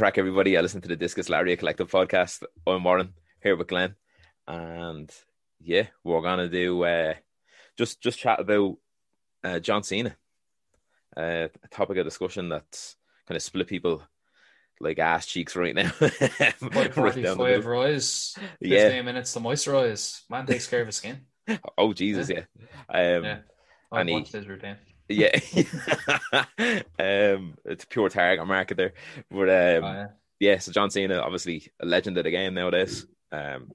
Crack, everybody? I listen to the Discus Lariat Collective podcast. I'm Warren here with Glenn, and yeah, we're gonna do uh, just just chat about uh, John Cena, uh, a topic of discussion that's kind of split people like ass cheeks right now. Right down the 45 middle. rows, 15 Yeah. minutes to moisturize. Man takes care of his skin. Oh Jesus, yeah. Um, Yeah. I and he- his routine. Yeah. um, it's a pure target market there, but um, Oh, yeah. yeah, so John Cena, obviously a legend of the game nowadays. Um,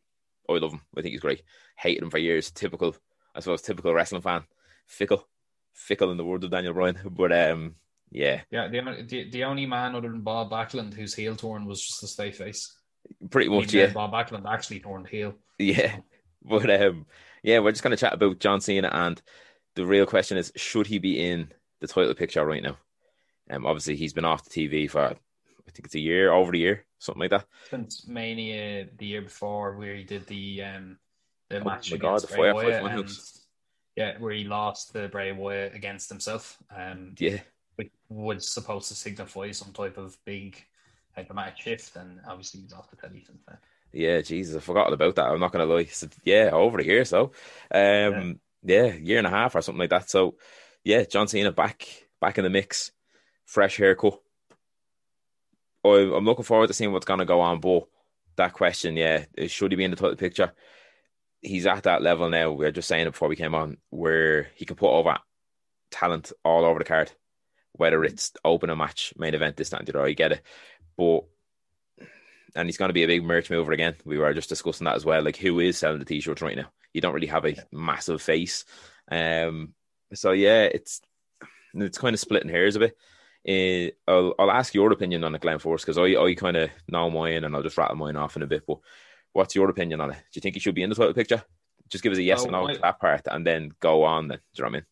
I love him. I think he's great. Hated him for years. Typical, I suppose, typical wrestling fan. Fickle, fickle in the words of Daniel Bryan. But um, yeah, Yeah, the, only- the, the only man other than Bob Backlund whose heel torn was just a stay face. pretty I mean, much, yeah, Bob Backlund actually torn heel. yeah. But um, yeah, we're just gonna chat about John Cena, and the real question is, should he be in the title picture right now? Um, obviously he's been off the TV for, I think it's a year, over a year, something like that. Since Mania the year before, where he did the um the Oh match my God, against the Bray Wyatt, and yeah, where he lost the Bray Wyatt against himself. Um, Yeah, which was supposed to signify some type of big uh, dramatic shift, and obviously he's off the telly since then. Yeah, Jesus, I forgot all about that. I'm not gonna lie. So, yeah, over a year, so um, yeah. Year and a half or something like that. So, yeah, John Cena back back in the mix, fresh haircut. I, I'm looking forward to seeing what's gonna go on. But that question, yeah, should he be in the title picture? He's at that level now. We were just saying it before we came on, where he can put over talent all over the card, whether mm-hmm. it's open a match, main event, this, that, and the. You get it, but and he's going to be a big merch mover again. We were just discussing that as well. Like, who is selling the t-shirts right now? You don't really have a massive face, um. So yeah, it's it's kind of splitting hairs a bit. Uh, I'll I'll ask your opinion on it, Glenn, first, because I I kind of know mine, and I'll just rattle mine off in a bit. But what's your opinion on it? Do you think he should be in the title picture? Just give us a yes Oh, or no I- to that part, and then go on. Then do you know what I mean?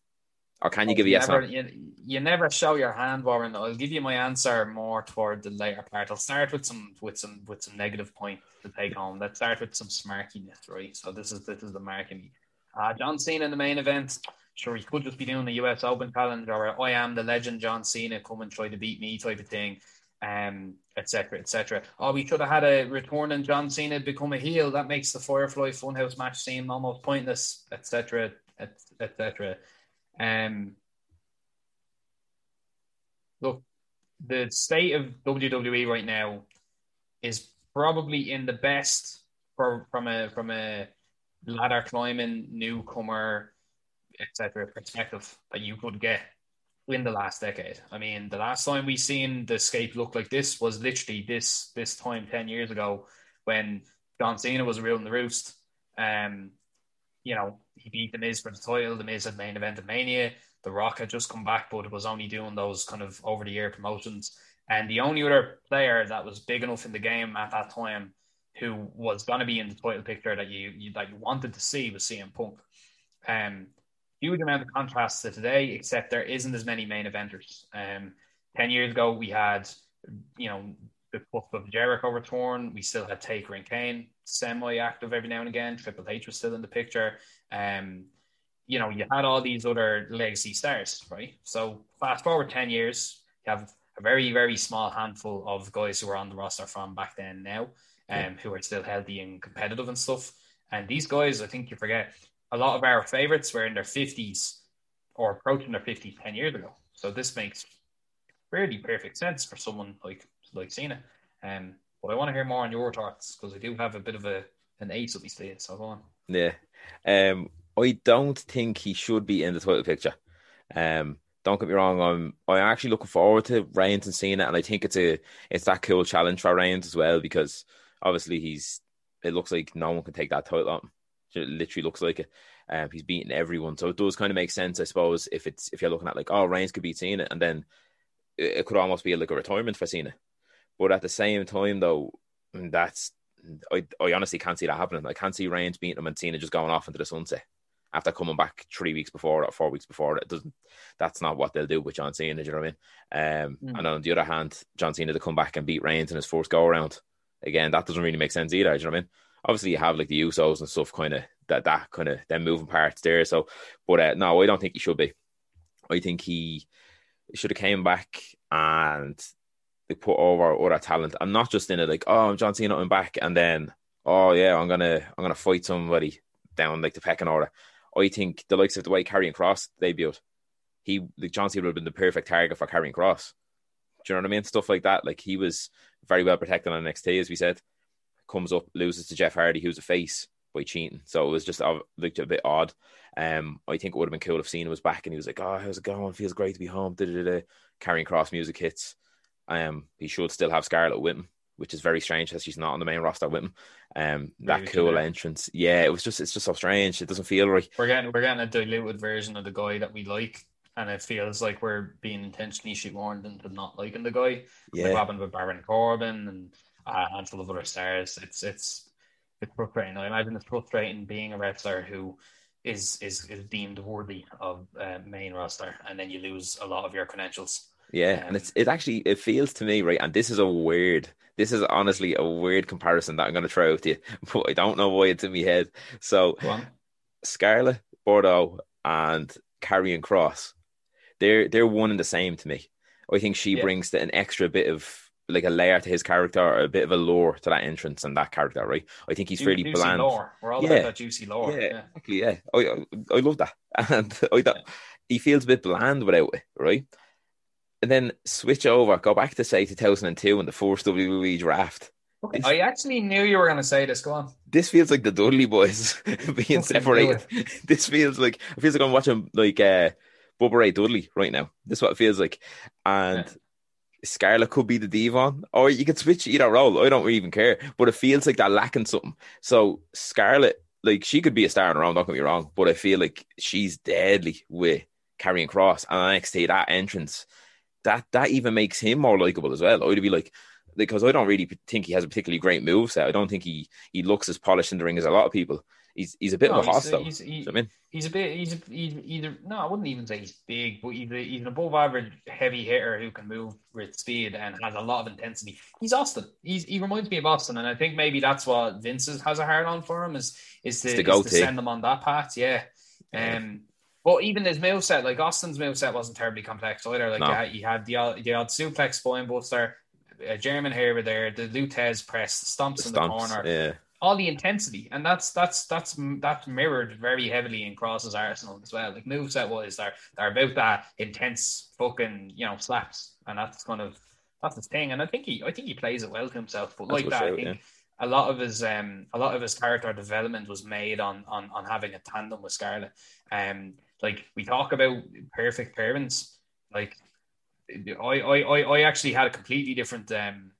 Or can you give a yes never, or no? you, you never show your hand, Warren. I'll give you my answer more toward the later part. I'll start with some with some with some negative point to take home. Let's start with some smarkiness, right? So this is this is the marking me. Uh, John Cena in the main event. Sure, he could just be doing the US Open challenge or I am the legend John Cena, come and try to beat me type of thing, um, etc. etc. Oh, we should have had a return and John Cena become a heel. That makes the Firefly Funhouse match seem almost pointless, etc. etc. Um, look, the state of WWE right now is probably in the best for, from a from a ladder climbing newcomer, etc. perspective that you could get in the last decade. I mean, the last time we seen the scape look like this was literally this this time ten years ago when John Cena was ruling the roost. Um, you know, he beat the Miz for the title. The Miz had main event of Mania. The Rock had just come back, but was only doing those kind of over the year promotions. And the only other player that was big enough in the game at that time who was going to be in the title picture that you, you that you wanted to see was CM Punk. Um, huge amount of contrast to today, except there isn't as many main eventers. Um, ten years ago we had, you know, the Cup of Jericho return. We still had Taker and Kane semi-active every now and again. Triple H was still in the picture. Um, you know, you had all these other legacy stars, right? So fast forward ten years, you have a very, very small handful of guys who are on the roster from back then now, um, who are still healthy and competitive and stuff. And these guys, I think you forget, a lot of our favorites were in their fifties or approaching their fifties ten years ago. So this makes really perfect sense for someone like like Cena. Um, but I want to hear more on your thoughts because I do have a bit of a an ace up my sleeve. So go on. Yeah. Um, I don't think he should be in the title picture. Um, don't get me wrong, I'm I'm actually looking forward to Reigns and Cena, and I think it's a it's that cool challenge for Reigns as well because obviously he's it looks like no one can take that title on. It literally looks like it. Um, he's beaten everyone, so it does kind of make sense, I suppose, if it's if you're looking at like oh Reigns could beat Cena, and then it, it could almost be like a retirement for Cena. But at the same time, though, that's I, I honestly can't see that happening. I can't see Reigns beating him and Cena just going off into the sunset after coming back three weeks before or four weeks before. It doesn't. That's not what they'll do with John Cena. Do you know what I mean? Um, mm. And on the other hand, John Cena to come back and beat Reigns in his first go around again, that doesn't really make sense either. Do you know what I mean? Obviously, you have like the Usos and stuff, kind of that that kind of them moving parts there. So, but uh, no, I don't think he should be. I think he should have came back and they put over other talent. I'm not just in it like, oh, I'm John Cena, I'm back, and then oh yeah, I'm gonna I'm gonna fight somebody down like the pecking order. I think the likes of the way Karrion Kross debuted, he like John Cena would have been the perfect target for Karrion Kross. Do you know what I mean? Stuff like that. Like he was very well protected on NXT, as we said. Comes up, loses to Jeff Hardy, who's a face by cheating. So it was just uh, looked a bit odd. Um, I think it would have been cool if Cena was back and he was like, "Oh, how's it going? Feels great to be home." Karrion Kross music hits. Um, he should still have Scarlett with him, which is very strange as she's not on the main roster with him. Um, that cool entrance, yeah, it was just it's just so strange. It doesn't feel right. We're getting we're getting a diluted version of the guy that we like, and it feels like we're being intentionally shoehorned into not liking the guy. Yeah, like happened with Baron Corbin and a handful of other stars. It's it's it's frustrating. I imagine it's frustrating being a wrestler who is is, is deemed worthy of uh, main roster, and then you lose a lot of your credentials. Yeah, um, and it's it actually it feels to me right, and this is a weird. This is honestly a weird comparison that I'm going to throw out you, but I don't know why it's in my head. So, Scarlett Bordeaux and Karrion Kross, they're they're one and the same to me. I think she yeah. brings the, an extra bit of like a layer to his character or a bit of a lore to that entrance and that character, right? I think he's fairly bland. Lore. We're all yeah. about that juicy lore. Yeah, yeah. exactly. Yeah, I, I, I love that, and I yeah. he feels a bit bland without it, right? And then switch over, go back to say 2002 in the first WWE draft. Okay. I actually knew you were going to say this. Go on. This feels like the Dudley boys being separated. this feels like it feels like I'm watching like uh, Bubba Ray Dudley right now. This is what it feels like, and. Yeah Scarlett could be the Devon, or you could switch either role. I don't even care, but it feels like they're lacking something. So Scarlett, like she could be a star in her own. Don't get me wrong, but I feel like she's deadly with Karrion Kross and NXT. That entrance, that that even makes him more likable as well. I'd be like, because I don't really think he has a particularly great move set. I don't think he he looks as polished in the ring as a lot of people he's he's a bit no, of a hostile. He's, he's, I mean, he's a bit. He's, a, he's either no, I wouldn't even say he's big, but he's, a, he's an above average heavy hitter who can move with speed and has a lot of intensity. He's Austin. He's he reminds me of Austin, and I think maybe that's what Vince has a hard on for him is is to, is to send him on that path. Yeah. Um. Well, even his move set, like Austin's move set, wasn't terribly complex either. Like no. had, you had the odd, the odd suplex spine buster, a German hair there, the Lou Thesz press, stomps, the in the corner. Yeah all the intensity, and that's that's that's that's mirrored very heavily in Kross's Arsenal as well. Like moveset wise, they're they're about that intense fucking you know slaps, and that's kind of that's his thing. And I think he I think he plays it well to himself. But that's like that, show, I think yeah. a lot of his um a lot of his character development was made on on on having a tandem with Scarlett. Um, like we talk about perfect parents, like I I I, I actually had a completely different um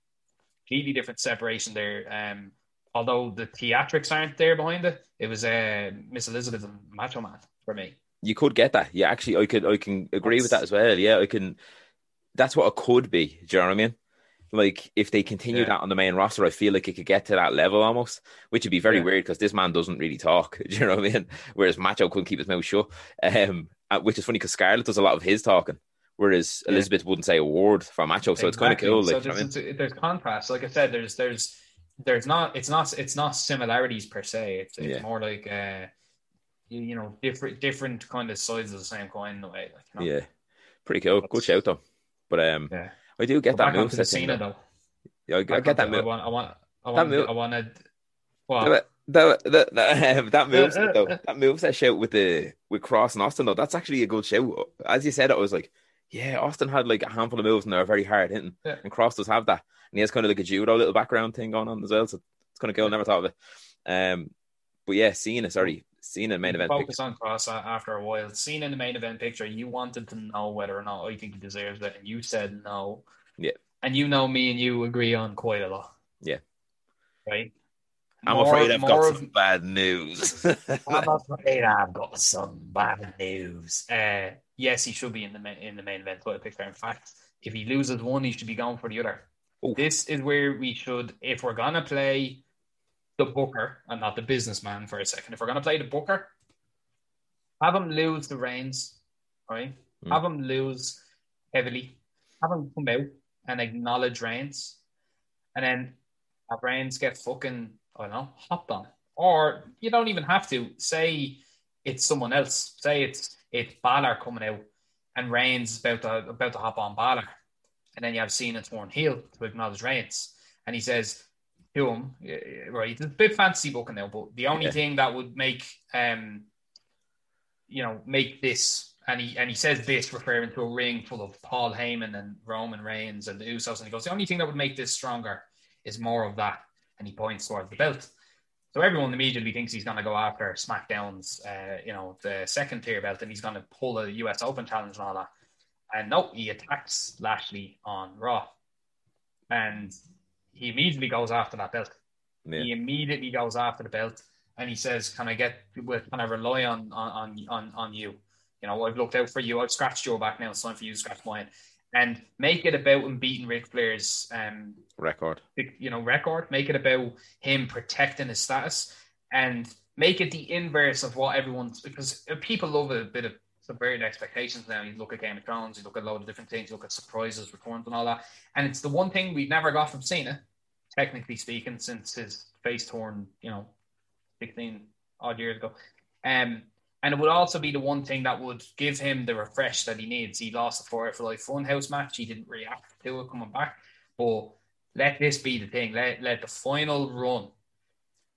completely different separation there. Um although the theatrics aren't there behind it, it was uh, Miss Elizabeth and Macho Man for me. You could get that. Yeah, actually, I could. I can agree that's... with that as well. Yeah, I can. That's what it could be. Do you know what I mean? Like if they continue yeah. that on the main roster, I feel like it could get to that level almost, which would be very yeah. weird because this man doesn't really talk. Do you know what I mean? Whereas Macho couldn't keep his mouth shut. Um, uh, which is funny because Scarlett does a lot of his talking whereas yeah. Elizabeth wouldn't say a word for Macho. So exactly. it's kind of cool. Like, so there's, I mean? there's contrast. Like I said, there's there's there's not it's not it's not similarities per se. It's, it's yeah. more like uh you, you, know different different kind of sides of the same coin in a way. Like, you know? Yeah, pretty cool. Good shout though. But um, yeah. I do get that move. Cena, though. Yeah, I, I get that move. I want. I want. I want. That move. I wanted. What? That that that, um, that moves though. That moves that shout with the with Kross and Austin though. That's actually a good shout. As you said, it was like, yeah, Austin had like a handful of moves and they're very hard hitting, yeah. and Kross does have that and he has kind of like a judo little background thing going on as well. So it's kind of cool. Never thought of it. Um, but yeah, Cena, sorry, Cena in the main event. Focus on Kross after a while. Cena in the main event picture, you wanted to know whether or not I think he deserves it, and you said no. Yeah. And you know me and you agree on quite a lot. Yeah. Right. I'm More- afraid I've got more some bad news. I'm afraid I've got some bad news. Uh, yes, he should be in the main, in the main event title picture. In fact, if he loses one, he should be going for the other. Oof. This is where we should, if we're gonna play the booker and not the businessman for a second, if we're gonna play the booker, have him lose the Reigns, right? Mm. Have him lose heavily. Have him come out and acknowledge Reigns, and then have Reigns get fucking I don't know hopped on. Or you don't even have to say it's someone else. Say it's it's Balor coming out and Reigns is about to about to hop on Balor, and then you have Cena torn heel to acknowledge Reigns, and he says him, eh, right, it's a bit fancy booking now, but the only Yeah. thing that would make um you know make this and he and he says this referring to a ring full of Paul Heyman and Roman Reigns and the Usos, and he goes, the only thing that would make this stronger is more of that, and he points towards the belt. So everyone immediately thinks he's going to go after SmackDown's, uh, you know, the second tier belt, and he's going to pull a US Open challenge and all that. And no, he attacks Lashley on Raw, and he immediately goes after that belt. Yeah. He immediately goes after the belt, and he says, "Can I get? With? Can I rely on on on on you? You know, I've looked out for you. I've scratched your back now. It's time for you to scratch mine." And make it about him beating Ric Flair's um, Record. you know record make it about him protecting his status and make it the inverse of what everyone's because people love a bit of subverted expectations now you look at Game of Thrones you look at a lot of different things you look at surprises returns and all that and it's the one thing we've never got from Cena technically speaking since his face torn you know 16 odd years ago um and it would also be the one thing that would give him the refresh that he needs. He lost the Firefly Funhouse match. He didn't react to it coming back. But let this be the thing. Let let the final run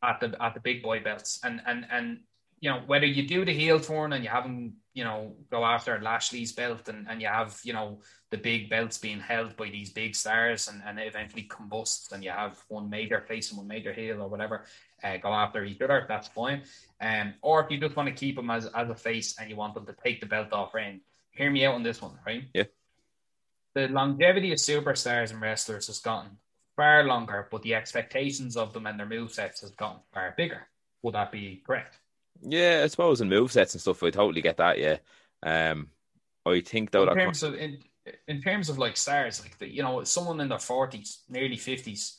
at the at the big boy belts. And and and you know, whether you do the heel turn and you have him, you know, go after Lashley's belt and, and you have, you know, the big belts being held by these big stars and, and it eventually combusts and you have one major face and one major heel or whatever uh, go after each other, that's fine. Um, or if you just want to keep them as, as a face and you want them to take the belt off Reign, hear me out on this one, right? Yeah. The longevity of superstars and wrestlers has gotten far longer, but the expectations of them and their movesets has gotten far bigger. Would that be correct? Yeah, I suppose in move sets and stuff, I totally get that. Yeah. Um, I think though in that terms of in, in terms of like stars, like the, you know, someone in their forties, nearly fifties,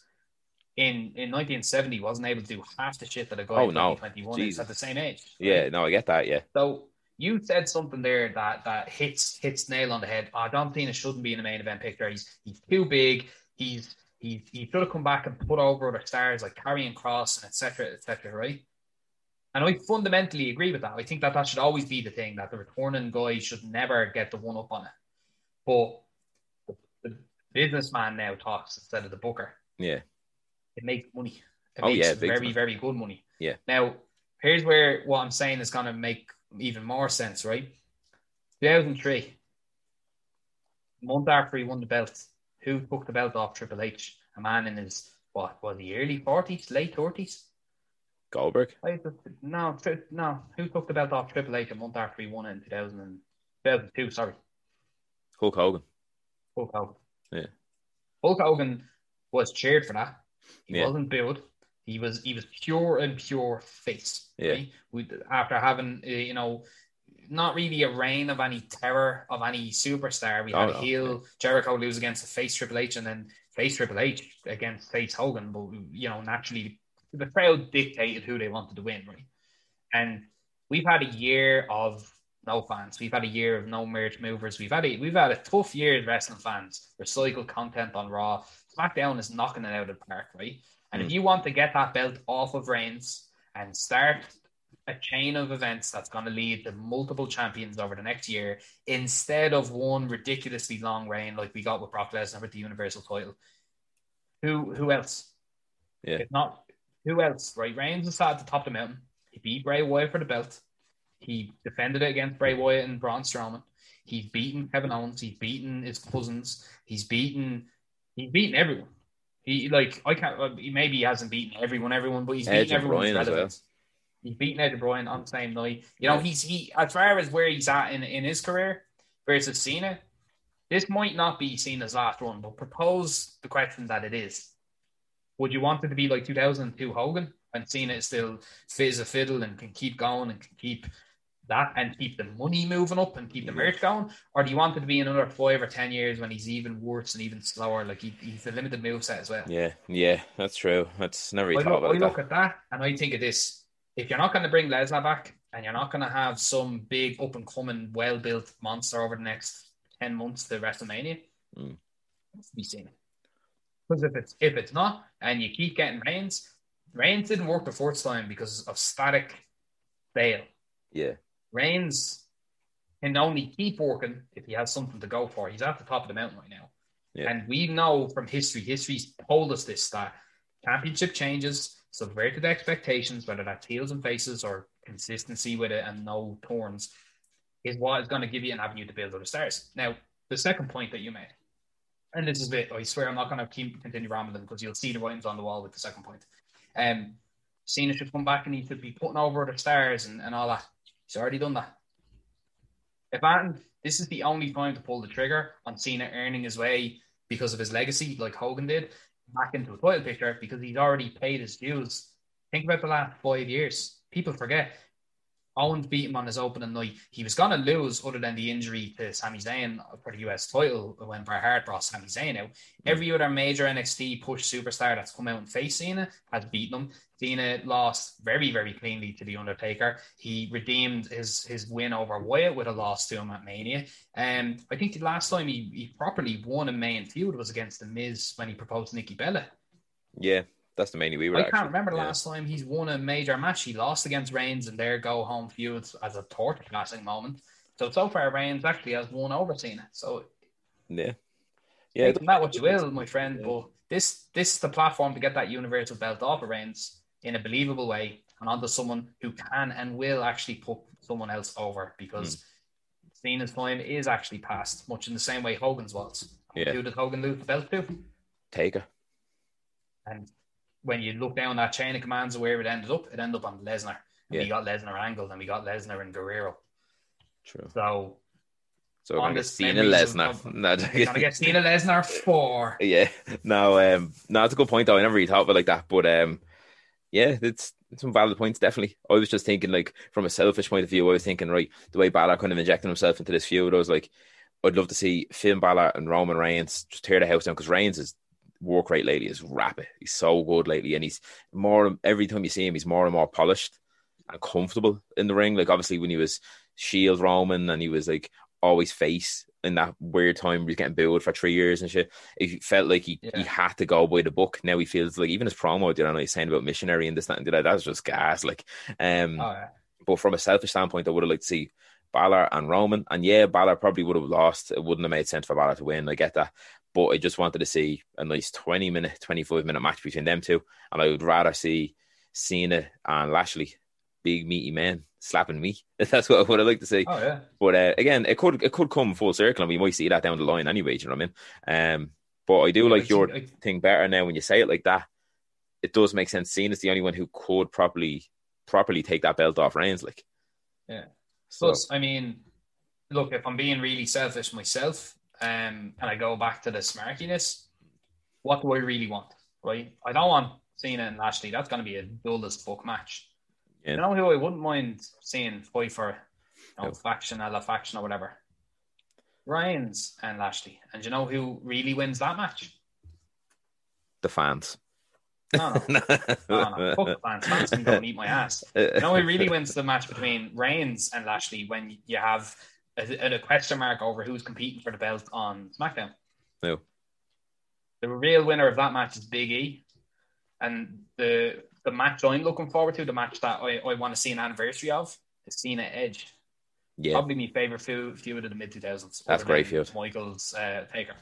in in nineteen seventy wasn't able to do half the shit that a guy Oh, in no. twenty one is at the same age. yeah, no, I get that. Yeah, So you said something there that that hits hits nail on the head. Oh, Don Cena shouldn't be in the main event picture. He's he's too big. He's he he should have come back and put over other stars like Karrion Kross and etc. etc. Right? And I fundamentally agree with that. I think that that should always be the thing that the returning guy should never get the one up on it. But the, the businessman now talks instead of the booker yeah, it makes money. It Oh, makes yeah, very, time. very good money. Yeah. Now, here's where what I'm saying is going to make even more sense, right? 2003, a month after he won the belt, who took the belt off Triple H? A man in his, what, was he early 40s, late 30s? Goldberg. No, tri- no. Who took the belt off Triple H a month after he won it in 2000 and- 2002? Sorry. Hulk Hogan. Hulk Hogan. Yeah. Hulk Hogan was cheered for that. He Yeah. wasn't booed. He was he was pure and pure face. Yeah. right? We, after having uh, you know not really a reign of any terror of any superstar. We Oh, had no, heel Jericho lose against the face Triple H and then face Triple H against face Hogan. But you know naturally the crowd dictated who they wanted to win, right? And we've had a year of no fans. We've had a year of no merch movers. We've had a we've had a tough year as wrestling fans. Recycled content on Raw. SmackDown is knocking it out of the park, right? And if Mm. you want to get that belt off of Reigns and start a chain of events that's going to lead to multiple champions over the next year instead of one ridiculously long reign like we got with Brock Lesnar with the Universal title, who who else? Yeah. If not, who else? Right? Reigns was at the top of the mountain. He beat Bray Wyatt for the belt. He defended it against Bray Wyatt and Braun Strowman. He's beaten Kevin Owens. He's beaten his cousins. He's beaten. He's beaten everyone. He like I can't. uh, He maybe he hasn't beaten everyone, everyone, but he's Edge beaten everyone. Well. He's beaten Edge Bryan on the same night. You know, he's he as far as where he's at in, in his career versus Cena, this might not be Cena's last one, but propose the question that it is. Would you want it to be like 2002 Hogan when Cena is still fit as a fiddle and can keep going and can keep that and keep the money moving up and keep the merch going? Or do you want it to be another five or ten years when he's even worse and even slower? Like he, he's a limited move set as well. Yeah, yeah, that's true. That's never really I thought look, about I that. look at that and I think of this. If you're not going to bring Lesnar back and you're not going to have some big up and coming, well built monster over the next 10 months to WrestleMania, Mm. be seen. Because if it's, if it's not and you keep getting Reigns, Reigns didn't work the fourth time because of static fail. Yeah, Reigns can only keep working if he has something to go for. He's at the top of the mountain right now. Yeah. And we know from history, history's told us this that championship changes, subverted expectations, whether that's heels and faces or consistency with it and no turns, is what is going to give you an avenue to build other stars. Now, the second point that you made, and this is a bit, I swear I'm not going to keep continue rambling because you'll see the writings on the wall with the second point. Um, Cena should come back and he should be putting over the stars and, and all that. He's already done that. If Martin, this is the only time to pull the trigger on Cena earning his way because of his legacy, like Hogan did, back into a title picture because he's already paid his dues. Think about the last five years. People forget. Owens beat him on his opening night. He was going to lose, other than the injury to Sami Zayn for the US title when Bret Hart brought Sami Zayn out. Hmm. Every other major NXT push superstar that's come out and faced Cena has beaten him. Cena lost very, very cleanly to The Undertaker. He redeemed his his win over Wyatt with a loss to him at Mania. And I think the last time he, he properly won a main feud was against The Miz when he proposed Nikki Bella. yeah, that's the main we were. I actually. can't remember the yeah. last time he's won a major match. He lost against Reigns in their go home feud as a torch passing moment. So so far Reigns actually has won over Cena. So Yeah, yeah, take that what you will, my friend. But this this is the platform to get that universal belt off of Reigns in a believable way and onto someone who can and will actually put someone else over because Hmm. Cena's time is actually past, much in the same way Hogan's was. Yeah. Who did Hogan lose the belt to? Taker. And when you look down that chain of commands of where it ended up, it ended up on Lesnar. And Yeah. We got Lesnar angled and we got Lesnar and Guerrero. True. So So we're On gonna get Cena Lesnar. of- No, gonna get Cena Lesnar four. yeah, no, um, no, it's a good point though. I never really thought of it like that, but um, yeah, it's, it's some valid points. Definitely, I was just thinking like from a selfish point of view. I was thinking right the way Balor kind of injecting himself into this feud. I was like, I'd love to see Finn Balor and Roman Reigns just tear the house down because Reigns is work rate lately is rapid. He's so good lately, and he's more every time you see him, he's more and more polished and comfortable in the ring. Like obviously when he was Shield Roman and he was like always face in that weird time where he's getting booed for three years and shit. It felt like he, Yeah. he had to go by the book. Now he feels like even his promo, you know, he's saying about missionary and this, that, and that. That's just gas. Like, um, Oh, yeah. but from a selfish standpoint, I would have liked to see Balor and Roman. And yeah, Balor probably would have lost. It wouldn't have made sense for Balor to win. I get that. But I just wanted to see a nice 20 minute, 25 minute match between them two. And I would rather see Cena and Lashley, big meaty men, slapping me. That's what I would have liked to see. Oh yeah. But uh, again, it could it could come full circle, and we might see that down the line anyway. Do you know what I mean? Um, but I do Yeah, like I your think- I- thing better now when you say it like that. It does make sense. Cena's the only one who could properly properly take that belt off Reigns. Like, Yeah. So Plus, I mean, look, if I'm being really selfish myself, um, and I go back to the smarkiness, what do I really want? Right? I don't want Cena and Lashley. That's going to be a dull as fuck match. Yeah. You know who I wouldn't mind seeing fight for, you know, faction, a la faction or whatever. Reigns and Lashley. And you know who really wins that match? the fans. No, no, no, no. Fuck the fans. Fans can go and eat my ass. You know who really wins the match between Reigns and Lashley when you have a, a question mark over who's competing for the belt on SmackDown? Who? The real winner of that match is Big E. And the the match I'm looking forward to, the match that I, I want to see an anniversary of, is Cena Edge. Yeah, Probably my favorite feud, feud of the mid 2000s. That's great feud. Michaels uh, Taker.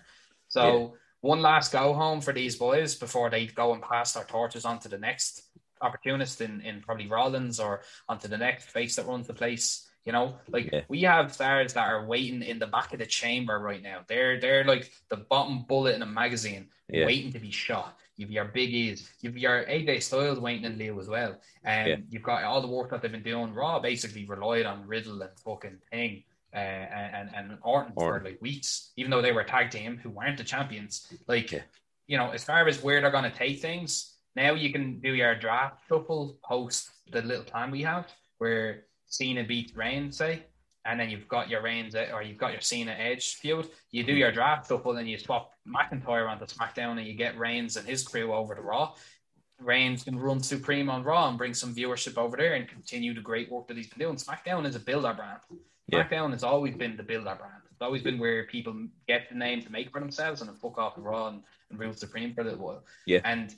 So, one last go home for these boys before they go and pass their torches on to the next opportunist in, in probably Rollins or onto the next face that runs the place. You know, like Yeah. we have stars that are waiting in the back of the chamber right now. They're they're like the bottom bullet in a magazine, Yeah. waiting to be shot. You've your Big Es, you've your AJ Styles waiting in Leo as well. And Yeah. you've got all the work that they've been doing. Raw basically relied on Riddle and fucking Thing uh, and and Orton, for Orton. like weeks, even though they were a tag team who weren't the champions. Like, you know, as far as where they're going to take things, now you can do your draft shuffle post the little time we have where Cena beats Reigns, say, and then you've got your Reigns uh, or you've got your Cena Edge feud. You do mm-hmm. your draft shuffle and you swap McIntyre onto SmackDown and you get Reigns and his crew over to Raw. Reigns can run Supreme on Raw and bring some viewership over there and continue the great work that he's been doing. SmackDown is a builder brand. Yeah. SmackDown has always been the builder brand. It's always been where people get the name to make for themselves and then fuck off to Raw and, and rule Supreme for a little while. Yeah. And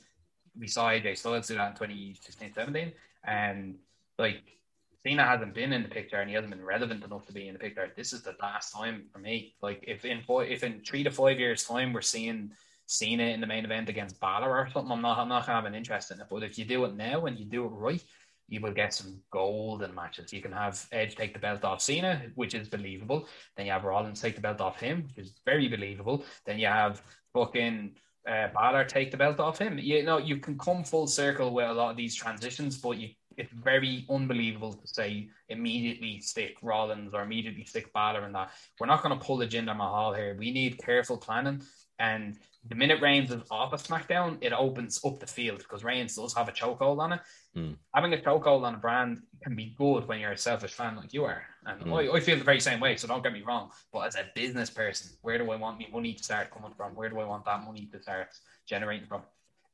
we saw AJ Styles do that in 2016 17. And like, Cena hasn't been in the picture and he hasn't been relevant enough to be in the picture. This is the last time for me. Like, if in if in three to five years' time we're seeing Cena in the main event against Balor or something, I'm not, I'm not gonna have an interest in it. But if you do it now and you do it right, you will get some golden matches. You can have Edge take the belt off Cena, which is believable. Then you have Rollins take the belt off him, which is very believable. Then you have fucking uh, Balor take the belt off him. You know, you can come full circle with a lot of these transitions, but you it's very unbelievable to say immediately stick Rollins or immediately stick Balor and that. We're not going to pull the Jinder Mahal here. We need careful planning. And the minute Reigns is off of SmackDown, it opens up the field because Reigns does have a chokehold on it. Hmm. Having a chokehold on a brand can be good when you're a selfish fan like you are. And Hmm. I, I feel the very same way, so don't get me wrong. But as a business person, where do I want my money to start coming from? Where do I want that money to start generating from?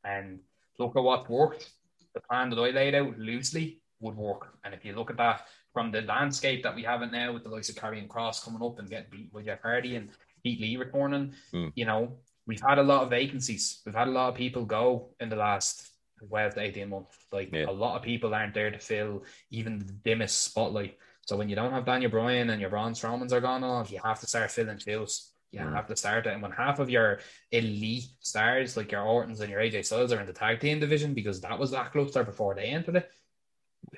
And look at what worked. The plan that I laid out loosely would work. And if you look at that from the landscape that we have it now with the likes of Karrion Kross coming up and getting beat by Jeff Hardy and Keith Lee returning, Hmm. you know, we've had a lot of vacancies. We've had a lot of people go in the last 12 to 18 months. Like Yeah. a lot of people aren't there to fill even the dimmest spotlight. So when you don't have Daniel Bryan and your Braun Strowmans are gone off, you have to start filling shoes. You Mm. have to start it. And when half of your elite stars, like your Ortons and your AJ Styles, are in the tag team division because that was that lackluster before they entered it,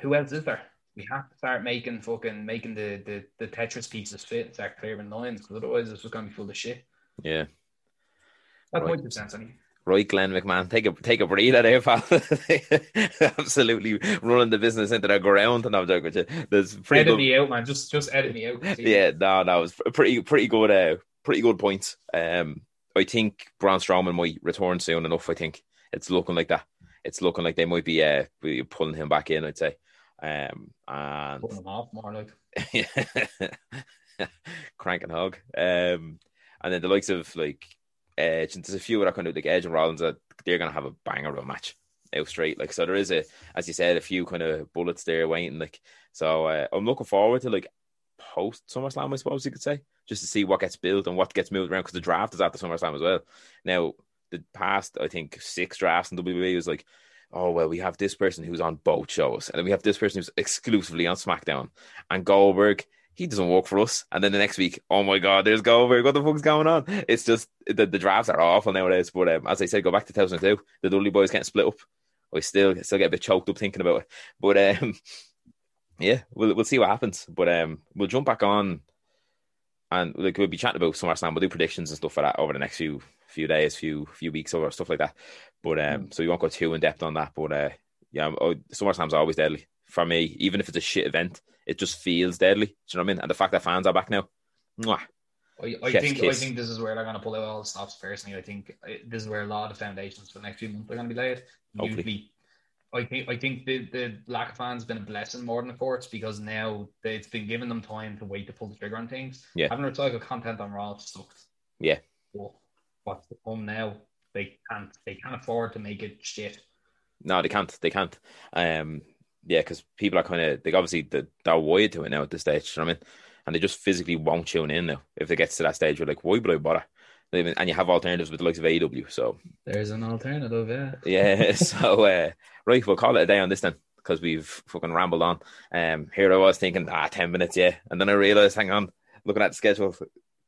who else is there? We have to start making fucking making the the, the Tetris pieces fit, start clearing lines, because otherwise it's just gonna be full of shit. Yeah. That's Right. two cents. Anyway. Right, Glenn McMahon, take a take a breather there, pal. Absolutely running the business into the ground, and I'm joking with you. There's pretty Edit good. me out, man. Just just edit me out. Yeah, no, that was pretty pretty good. Uh, pretty good points. Um, I think Braun Strowman might return soon enough. I think it's looking like that. It's looking like they might be uh pulling him back in. I'd say. Um, and Putting them off more like. crank and hog. Um, and then the likes of like Edge, and there's a few that are kind of like Edge and Rollins that they're gonna have a banger of a match out straight. Like so, there is a, as you said, a few kind of bullets there waiting. Like so, uh, I'm looking forward to like post SummerSlam, I suppose you could say, just to see what gets built and what gets moved around because the draft is after SummerSlam as well. Now, the past I think six drafts in WWE was like. Oh well, we have this person who's on both shows, and then we have this person who's exclusively on SmackDown, and Goldberg he doesn't work for us. And then the next week, oh my god, there's Goldberg. What the fuck's going on? It's just the, the drafts are awful nowadays. But um, as I said, go back to 2002, the Dudley boys getting split up. I still still get a bit choked up thinking about it. But um, yeah, we'll we'll see what happens. But um, we'll jump back on, and like we'll be chatting about SummerSlam. We'll do predictions and stuff for that over the next few few days, few few weeks, or stuff like that. But um, so we won't go too in depth on that. But uh, yeah, oh, SummerSlam's always deadly for me. Even if it's a shit event, it just feels deadly. Do you know what I mean? And the fact that fans are back now, mwah. I, I think kiss. I think this is where they're going to pull out all the stops. Personally, I think uh, this is where a lot of the foundations for the next few months are going to be laid. Hopefully. Usually, I think I think the, the lack of fans has been a blessing more than a curse because now they- it's been giving them time to wait to pull the trigger on things. Yeah. having recycled content on Raw sucked. Yeah. But what's to come now? They can't. They can't afford to make it shit. No, they can't. They can't. Um, yeah, because people are kind of they obviously they're, they're wired to it now at this stage. You know what I mean? And they just physically won't tune in now. If it gets to that stage, you're like, why would I bother? And you have alternatives with the likes of AEW. So There's an alternative, yeah. yeah. so uh, right, we'll call it a day on this then because we've fucking rambled on. Um, here I was thinking, ah, ten minutes, yeah, and then I realized, hang on, looking at the schedule.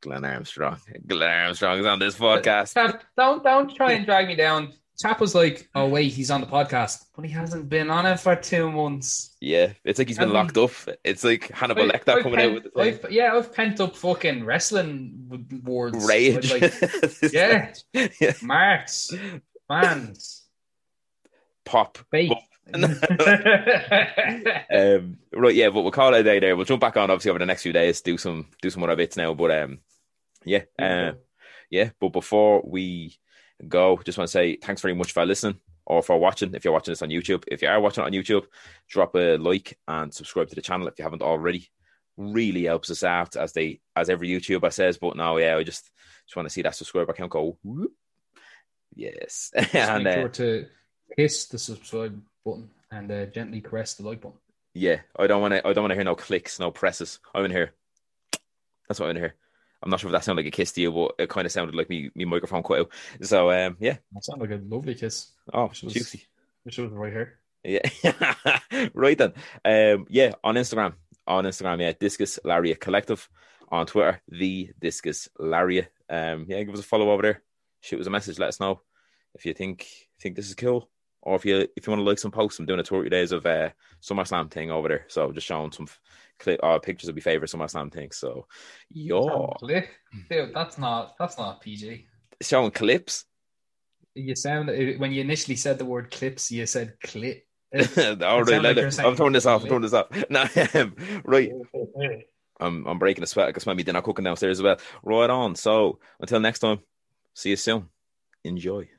Glenn Armstrong, Glenn Armstrong is on this podcast. Don't don't try and drag me down chap was like, "Oh wait, he's on the podcast, but he hasn't been on it for two months." Yeah, it's like he's been And- locked up. It's like Hannibal I've- Lecter I've coming pent- out with the. I've- yeah, I've pent up fucking wrestling words. rage. Like, yeah, Yeah. marks, fans, Pop. Um, right, yeah, but we'll call it a day there. We'll jump back on obviously over the next few days, do some do some other bits now. But um, yeah, uh, yeah. But before we go, just want to say thanks very much for listening or for watching. If you're watching this on YouTube, if you are watching it on YouTube, drop a like and subscribe to the channel if you haven't already. Really helps us out as they as every YouTuber says. But now, yeah, I just just want to see that subscriber count go. Whoop. Yes, Just and make uh, sure to kiss the subscribe button and uh, gently caress the like button. Yeah, I don't want to. I don't want to hear no clicks, no presses. I want to hear. That's what I want to hear. I'm not sure if that sounded like a kiss to you, but it kind of sounded like me, me microphone cut out. So, um, yeah. That sounded like a lovely kiss. Oh, it was- juicy. Wish it was right here. Yeah. right then. Um, yeah, on Instagram. On Instagram, yeah, Discus Lariat Collective. On Twitter, the Discus Lariat. Um, yeah, give us a follow over there. Shoot us a message. Let us know if you think think this is cool, or if you if you want to like some posts. I'm doing a 30 days of uh, SummerSlam thing over there, so just showing some clip uh, pictures of my favorite SummerSlam things. So, yo. Dude, that's not that's not PG. showing clips. You sound when you initially said the word clips, you said clip. All right, like let you're it- saying I'm throwing this off. I'm throwing this off. No, right. I'm I'm breaking a sweat because my me dinner cooking downstairs as well. Right on. So until next time, see you soon. Enjoy.